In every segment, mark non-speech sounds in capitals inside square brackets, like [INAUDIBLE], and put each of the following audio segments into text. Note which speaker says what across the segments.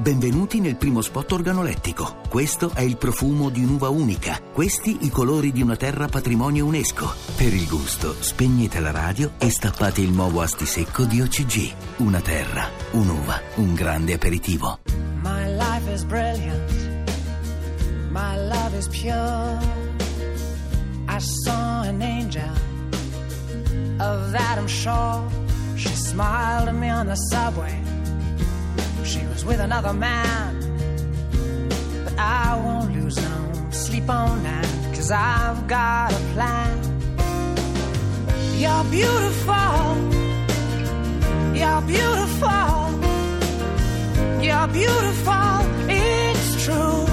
Speaker 1: Benvenuti nel primo spot organolettico. Questo è il profumo di un'uva unica. Questi i colori di una terra patrimonio UNESCO. Per il gusto, spegnete la radio e stappate il nuovo asti secco di OCG. Una terra, un'uva, un grande aperitivo.
Speaker 2: My life is brilliant. My love is pure. I saw an angel. Of that I'm sure. She smiled at me on the subway. She was with another man. But I won't lose no sleep on that. Cause I've got a plan. You're beautiful. You're beautiful. You're beautiful, it's true.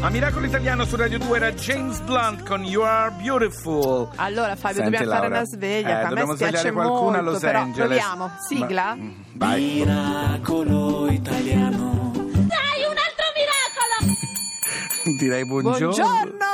Speaker 2: A
Speaker 3: Miracolo Italiano su Radio 2 era James Blunt con You Are Beautiful.
Speaker 4: Allora Fabio,
Speaker 3: Senti,
Speaker 4: dobbiamo fare
Speaker 3: Laura.
Speaker 4: una sveglia.
Speaker 3: Eh,
Speaker 4: a me
Speaker 3: dobbiamo svegliare qualcuno a
Speaker 4: molto,
Speaker 3: Los
Speaker 4: però
Speaker 3: Angeles.
Speaker 4: proviamo. Sigla?
Speaker 3: Ma- Vai.
Speaker 5: Miracolo italiano.
Speaker 6: Dai, un altro miracolo!
Speaker 3: Direi buongiorno.
Speaker 4: Buongiorno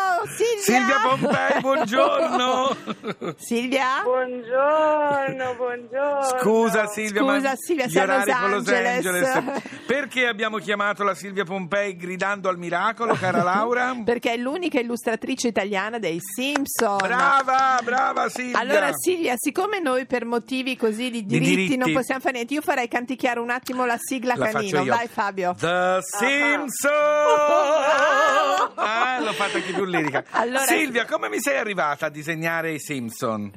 Speaker 4: Silvia!
Speaker 3: Pompei, buongiorno. [LAUGHS]
Speaker 4: Silvia?
Speaker 7: Buongiorno, buongiorno.
Speaker 3: Scusa Silvia,
Speaker 4: Scusa,
Speaker 3: ma
Speaker 4: Silvia,
Speaker 3: gli orari
Speaker 4: Los
Speaker 3: con Los
Speaker 4: Angeles.
Speaker 3: Angeles. Perché abbiamo chiamato la Silvia Pompei gridando al miracolo, cara [LAUGHS] Laura?
Speaker 4: Perché è l'unica illustratrice italiana dei Simpson.
Speaker 3: Brava, brava Silvia.
Speaker 4: Allora Silvia, siccome noi per motivi così di
Speaker 3: Di
Speaker 4: diritti,
Speaker 3: diritti.
Speaker 4: non possiamo fare niente, io farei canticchiare un attimo la sigla
Speaker 3: La
Speaker 4: canino. Vai Fabio.
Speaker 3: The Simpson! [LAUGHS] Ah, l'ho fatta anche più lirica.
Speaker 4: Allora-
Speaker 3: Silvia, come mi sei arrivata a disegnare i Simpson?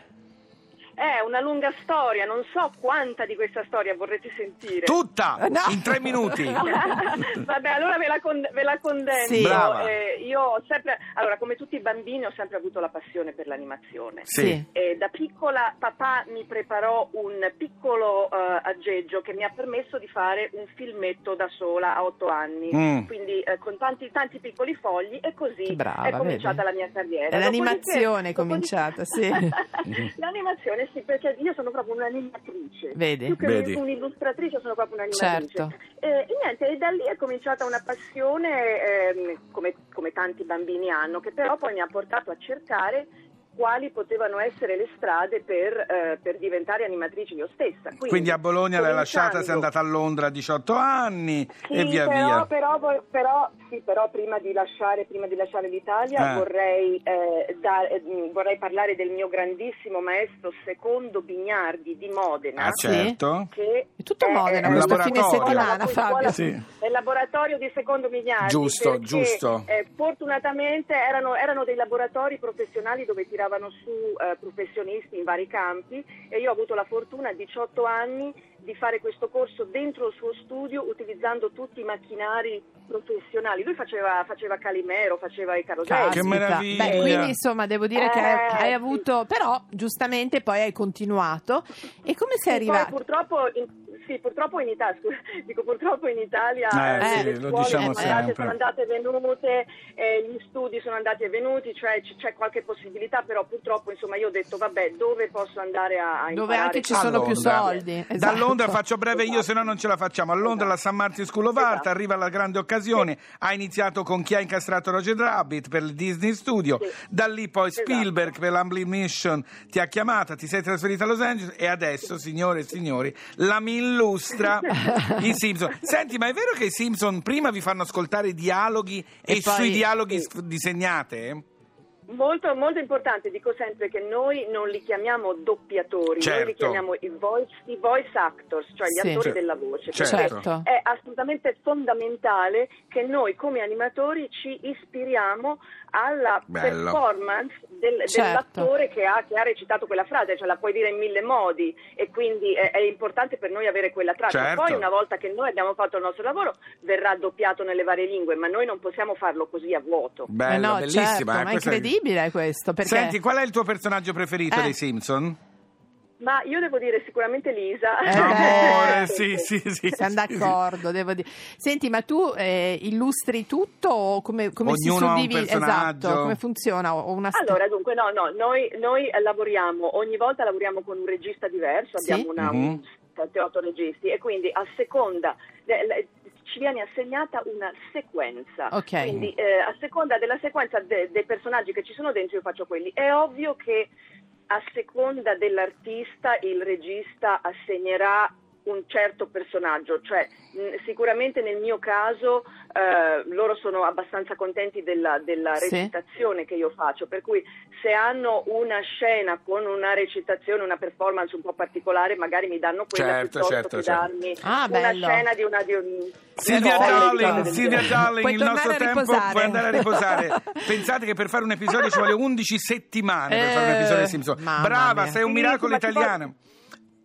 Speaker 7: È una lunga storia, non so quanta di questa storia vorrete sentire.
Speaker 3: Tutta!
Speaker 4: No.
Speaker 3: In tre minuti! [LAUGHS]
Speaker 7: Vabbè, allora ve la, con- ve la condenso.
Speaker 4: Sì.
Speaker 3: Brava.
Speaker 7: Eh, io ho sempre, allora, come tutti i bambini, ho sempre avuto la passione per l'animazione.
Speaker 3: Sì.
Speaker 7: E da piccola papà mi preparò un piccolo eh, aggeggio che mi ha permesso di fare un filmetto da sola a otto anni,
Speaker 3: Mm.
Speaker 7: quindi eh, con tanti, tanti piccoli fogli e così
Speaker 4: brava,
Speaker 7: è cominciata
Speaker 4: vedi?
Speaker 7: la mia carriera.
Speaker 4: È l'animazione è
Speaker 7: Dopodiché-
Speaker 4: cominciata, sì. [LAUGHS]
Speaker 7: L'animazione sì, perché io sono proprio un'animatrice.
Speaker 4: Vedi?
Speaker 7: Più che
Speaker 3: Vedi.
Speaker 7: un'illustratrice sono proprio un'animatrice.
Speaker 4: Certo.
Speaker 7: Eh, e niente, e da lì è cominciata una passione, ehm, come, come tanti bambini hanno, che però poi mi ha portato a cercare quali potevano essere le strade per, eh, per diventare animatrice io stessa. Quindi,
Speaker 3: Quindi a Bologna l'hai lasciata, sei andata a Londra a 18 anni
Speaker 7: Sì,
Speaker 3: e via
Speaker 7: però,
Speaker 3: via.
Speaker 7: Però, però, sì, però prima di lasciare, prima di lasciare l'Italia
Speaker 3: Eh.
Speaker 7: vorrei, eh, da- eh, mh, vorrei parlare del mio grandissimo maestro Secondo Bignardi di Modena.
Speaker 3: Ah, certo.
Speaker 7: Che
Speaker 4: È tutto Modena
Speaker 7: è-
Speaker 3: questo
Speaker 7: è-
Speaker 3: fine
Speaker 4: settimana, Fabio.
Speaker 3: Sì.
Speaker 7: Nel laboratorio di Secondo Bignardi.
Speaker 3: Giusto,
Speaker 7: perché,
Speaker 3: giusto.
Speaker 7: eh, fortunatamente erano, erano dei laboratori professionali dove tiravano su eh, professionisti in vari campi e io ho avuto la fortuna a 18 anni di fare questo corso dentro il suo studio utilizzando tutti i macchinari professionali. Lui faceva, faceva Calimero, faceva i caroselli.
Speaker 3: Che meraviglia.
Speaker 4: Beh, quindi insomma devo dire che
Speaker 7: Eh,
Speaker 4: hai
Speaker 7: sì.
Speaker 4: avuto, però giustamente poi hai continuato. E come sei
Speaker 7: Sì, poi
Speaker 4: arrivato?
Speaker 7: purtroppo in, sì, purtroppo in Italia, scusa, [LAUGHS] dico purtroppo in Italia
Speaker 3: Eh, sì,
Speaker 7: le
Speaker 3: lo
Speaker 7: scuole
Speaker 3: diciamo
Speaker 7: sono, andate,
Speaker 3: sempre.
Speaker 7: sono andate e venute, eh, gli studi sono andati e venuti, cioè c- c'è qualche possibilità, però purtroppo insomma io ho detto vabbè dove posso andare a, a
Speaker 4: Dove anche ci sono più soldi.
Speaker 3: Da
Speaker 4: Esatto.
Speaker 3: Londra faccio breve io, se no non ce la facciamo. A Londra la St. Martin School of Art
Speaker 7: Esatto.
Speaker 3: arriva la grande occasione. Ha iniziato con chi ha incastrato Roger Rabbit per il Disney Studio.
Speaker 7: Sì.
Speaker 3: Da lì poi
Speaker 7: Esatto.
Speaker 3: Spielberg per l'Humbly Mission ti ha chiamata, ti sei trasferita a Los Angeles e adesso, signore e signori, la mi illustra [LAUGHS] i Simpson. Senti, ma è vero che i Simpson prima vi fanno ascoltare i dialoghi e,
Speaker 4: E poi-
Speaker 3: sui dialoghi
Speaker 7: sì.
Speaker 3: sf- disegnate?
Speaker 7: Molto, molto importante, dico sempre che noi non li chiamiamo doppiatori, noi li
Speaker 3: Certo.
Speaker 7: chiamiamo i voice, i voice actors, cioè gli
Speaker 4: Sì.
Speaker 7: attori
Speaker 3: Certo.
Speaker 7: della voce.
Speaker 3: Certo.
Speaker 4: Certo.
Speaker 7: È assolutamente fondamentale che noi come animatori ci ispiriamo alla
Speaker 3: Bello.
Speaker 7: performance del-
Speaker 4: Certo.
Speaker 7: dell'attore che ha, che ha recitato quella frase, cioè la puoi dire in mille modi e quindi è, è importante per noi avere quella traccia.
Speaker 3: Certo.
Speaker 7: Poi una volta che noi abbiamo fatto il nostro lavoro verrà doppiato nelle varie lingue, ma noi non possiamo farlo così a vuoto.
Speaker 4: Eh
Speaker 3: Bella,
Speaker 4: no,
Speaker 3: bellissima.
Speaker 4: certo,
Speaker 3: eh,
Speaker 4: ma è
Speaker 3: questa
Speaker 4: incredibile questo. Perché...
Speaker 3: Senti, qual è il tuo personaggio preferito
Speaker 4: Eh.
Speaker 3: dei Simpson?
Speaker 7: Ma io devo dire sicuramente Lisa.
Speaker 4: Eh
Speaker 3: Amore,
Speaker 4: beh.
Speaker 3: sì, sì, sì.
Speaker 4: Siamo
Speaker 3: sì, sì.
Speaker 4: d'accordo, devo dire. Senti, ma tu eh, illustri tutto o come, come si suddivide? Esatto, come funziona? O una st-
Speaker 7: Allora, dunque, no, no, noi, noi lavoriamo, ogni volta lavoriamo con un regista diverso,
Speaker 4: Sì.
Speaker 7: abbiamo una,
Speaker 3: Mhm.
Speaker 7: un 7-8 registi e quindi a seconda, eh, le- ci viene assegnata una sequenza.
Speaker 4: Ok.
Speaker 7: Quindi eh, a seconda della sequenza de- dei personaggi che ci sono dentro io faccio quelli. È ovvio che a seconda dell'artista il regista assegnerà un certo personaggio, cioè mh, sicuramente nel mio caso eh, loro sono abbastanza contenti della, della
Speaker 4: Sì.
Speaker 7: recitazione che io faccio, per cui se hanno una scena con una recitazione, una performance un po' particolare, magari mi danno quella
Speaker 3: Certo,
Speaker 7: piuttosto
Speaker 3: certo,
Speaker 7: che
Speaker 3: certo.
Speaker 7: darmi
Speaker 4: Ah,
Speaker 7: una
Speaker 4: bello.
Speaker 7: scena di una... Di un,
Speaker 3: Silvia Darling, Silvia. Darling, il nostro tempo puoi andare a riposare. Pensate che per fare un episodio ci vuole 11 settimane per fare un episodio di Simpson. Brava,
Speaker 4: mia.
Speaker 3: sei un
Speaker 7: Sì,
Speaker 3: miracolo italiano.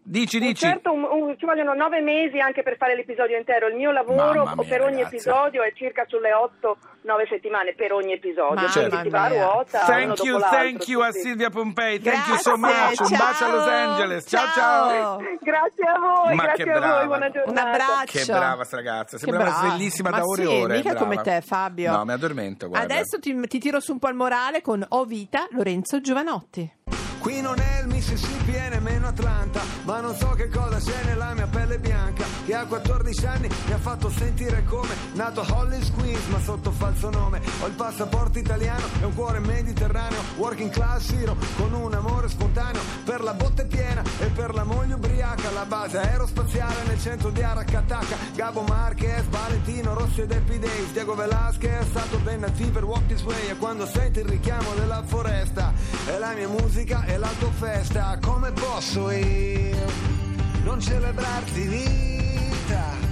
Speaker 3: Dici,
Speaker 7: Un
Speaker 3: dici.
Speaker 7: certo, un- un- ci vogliono nove mesi anche per fare l'episodio intero. Il mio lavoro
Speaker 3: mia,
Speaker 7: per ogni
Speaker 3: ragazzi.
Speaker 7: episodio è circa sulle 8-9 settimane per ogni episodio. Quindi si va a ruota.
Speaker 3: Thank you, thank you
Speaker 7: sì,
Speaker 3: a. Silvia Pompei. Thank you so
Speaker 4: Grazie,
Speaker 3: much. Un bacio a Los
Speaker 4: ciao.
Speaker 3: Angeles. Ciao, ciao.
Speaker 7: Grazie a voi,
Speaker 3: Ma
Speaker 7: grazie
Speaker 3: che
Speaker 7: a
Speaker 3: brava.
Speaker 7: voi, buona
Speaker 4: Un abbraccio.
Speaker 3: Che brava sta ragazza, sembrava
Speaker 4: brava.
Speaker 3: sveglissima
Speaker 4: Ma
Speaker 3: da ore e
Speaker 4: sì,
Speaker 3: ore.
Speaker 4: mica
Speaker 3: brava.
Speaker 4: come te, Fabio.
Speaker 3: No, mi addormento, guarda.
Speaker 4: Adesso ti, ti tiro su un po' il morale con O Vita Lorenzo Giovanotti.
Speaker 8: Qui non è il Mississippi e nemmeno Atlanta, ma non so che cosa c'è nella mia pelle bianca, che a 14 anni mi ha fatto sentire come nato a Hollis Queens, ma sotto falso nome. Ho il passaporto italiano e un cuore mediterraneo, working class hero, con un amore spontaneo per la botte piena e per la moglie ubriaca. La base aerospaziale nel centro di Aracataca, Gabo Marquez, Valentino Rossi ed Happy Diego Velasquez, Saturday Night Fever, Walk This Way, e quando senti il richiamo della foresta, è la mia musica e la tua festa, come posso io non celebrarti vita,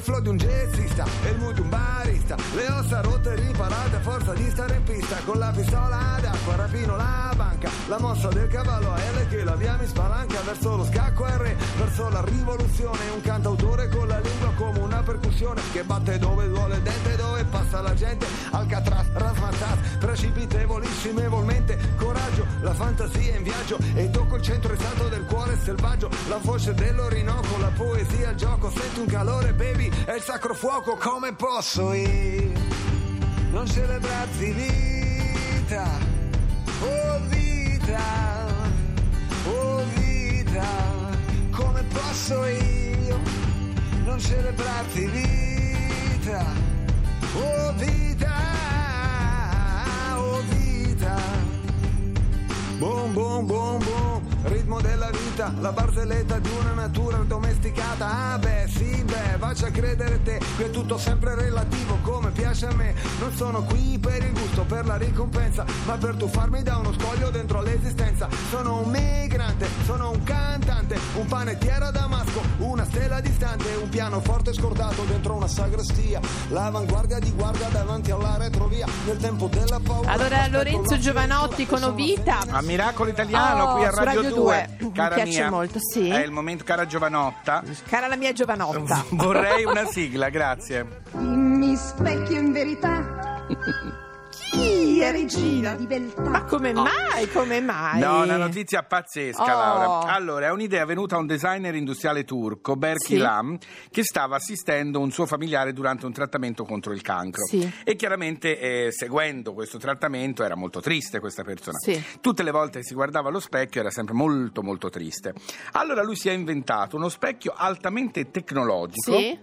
Speaker 8: il flow di un jazzista e il mood di un barista Le ossa rotte e riparate a forza di stare in pista Con la pistola d'acqua rapino la banca La mossa del cavallo a L che la via mi spalanca Verso lo scacco re, verso la rivoluzione Un cantautore con la lingua come una percussione Che batte dove la fantasia in viaggio e tocco il centro esatto del cuore selvaggio, la voce dell'Orinoco, la poesia, il gioco, senti un calore baby, è il sacro fuoco, come posso io non celebrarti vita, oh vita, oh vita, come posso io non celebrarti vita, oh vita, la barzelletta di una natura domesticata. Ah beh, sì, beh, faccia credere te, che è tutto sempre relativo come piace a me. Non sono qui per il gusto, per la ricompensa, ma per tuffarmi da uno scoglio dentro l'esistenza. Sono un migrante, sono un cantante, un panettiere a Damasco, una stella distante, un pianoforte scordato dentro una sagrestia. L'avanguardia di guardia davanti alla retrovia, nel tempo della paura.
Speaker 4: Allora Lorenzo Giovanotti con Ovita.
Speaker 3: A Miracolo Italiano
Speaker 4: Oh,
Speaker 3: qui a
Speaker 4: su
Speaker 3: Radio,
Speaker 4: Radio
Speaker 3: 2.
Speaker 4: 2. Mi
Speaker 3: Cara
Speaker 4: piace
Speaker 3: mia,
Speaker 4: molto, sì.
Speaker 3: È il momento, cara Giovanotta.
Speaker 4: Cara la mia giovanotta. [LAUGHS]
Speaker 3: Vorrei una sigla, grazie.
Speaker 9: Mi specchio in verità. Chi è regina di beltà?
Speaker 4: Ma come mai? Come mai?
Speaker 3: No, una notizia pazzesca,
Speaker 4: Oh.
Speaker 3: Laura. Allora, è un'idea venuta a un designer industriale turco, Berki
Speaker 4: Sì.
Speaker 3: Lam, che stava assistendo un suo familiare durante un trattamento contro il cancro.
Speaker 4: Sì.
Speaker 3: E chiaramente, eh, seguendo questo trattamento, era molto triste questa persona.
Speaker 4: Sì.
Speaker 3: Tutte le volte che si guardava allo specchio era sempre molto, molto triste. Allora lui si è inventato uno specchio altamente tecnologico.
Speaker 4: Sì?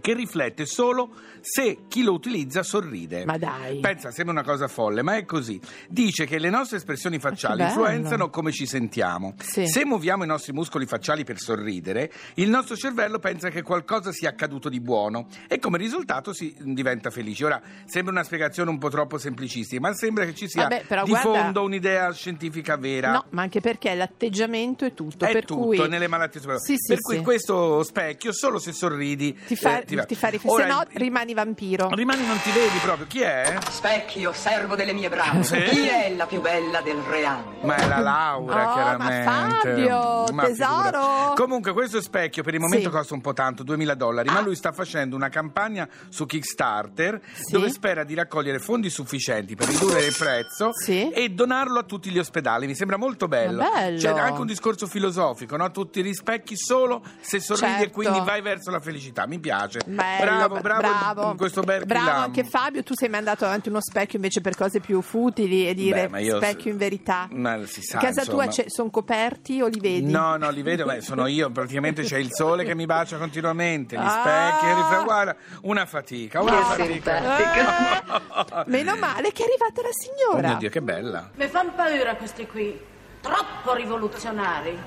Speaker 3: Che riflette solo se chi lo utilizza sorride.
Speaker 4: Ma dai.
Speaker 3: Pensa, sembra una cosa folle, ma è così. Dice che le nostre espressioni facciali influenzano come ci sentiamo.
Speaker 4: Sì.
Speaker 3: Se muoviamo i nostri muscoli facciali per sorridere, il nostro cervello pensa che qualcosa sia accaduto di buono e come risultato si diventa felice. Ora, sembra una spiegazione un po' troppo semplicistica, ma sembra che ci sia
Speaker 4: Vabbè,
Speaker 3: di
Speaker 4: guarda-
Speaker 3: fondo un'idea scientifica vera.
Speaker 4: No, ma anche perché l'atteggiamento è tutto.
Speaker 3: È tutto
Speaker 4: cui
Speaker 3: nelle malattie superficiali.
Speaker 4: Sì, sì,
Speaker 3: per cui questo specchio, solo se sorridi,
Speaker 4: ti fa,
Speaker 3: va.
Speaker 4: ti fa riflettere,
Speaker 3: Ora,
Speaker 4: se no rimani vampiro.
Speaker 3: Rimani non ti vedi proprio. Chi è?
Speaker 10: Specchio, servo delle mie brame.
Speaker 3: Sì?
Speaker 10: Chi è la più bella del reame?
Speaker 3: Ma è la Laura,
Speaker 4: Oh,
Speaker 3: chiaramente.
Speaker 4: ma Fabio,
Speaker 3: Ma
Speaker 4: tesoro.
Speaker 3: figurati. Comunque, questo specchio per il momento
Speaker 4: Sì.
Speaker 3: costa un po' tanto, 2000 dollari. Ma lui sta facendo una campagna su Kickstarter
Speaker 4: Sì.
Speaker 3: dove spera di raccogliere fondi sufficienti per ridurre il prezzo
Speaker 4: Sì.
Speaker 3: e donarlo a tutti gli ospedali. Mi sembra molto bello.
Speaker 4: Bello.
Speaker 3: C'è anche un discorso filosofico, no? Tu ti rispecchi solo se sorridi e
Speaker 4: Certo.
Speaker 3: quindi vai verso la felicità. Mi piace.
Speaker 4: Bello,
Speaker 3: bravo,
Speaker 4: bra-
Speaker 3: bravo,
Speaker 4: bravo.
Speaker 3: questo Berkeley
Speaker 4: Bravo
Speaker 3: Lam.
Speaker 4: anche Fabio, tu sei mai andato davanti uno specchio invece per cose più futili e dire
Speaker 3: Beh, ma io-
Speaker 4: specchio in verità.
Speaker 3: Ma si sa,
Speaker 4: a casa
Speaker 3: insomma.
Speaker 4: tua sono coperti o li vedi?
Speaker 3: No, no, li vedo, beh, sono io, praticamente c'è il sole che mi bacia continuamente, gli
Speaker 4: Ah.
Speaker 3: specchi, riflesso, guarda, una fatica, una fatica.
Speaker 4: Eh, [LAUGHS] meno male che è arrivata la
Speaker 3: Oh
Speaker 4: signora.
Speaker 3: mio Dio, che bella.
Speaker 6: Mi fanno paura questi qui, troppo rivoluzionari.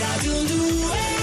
Speaker 5: Radio 2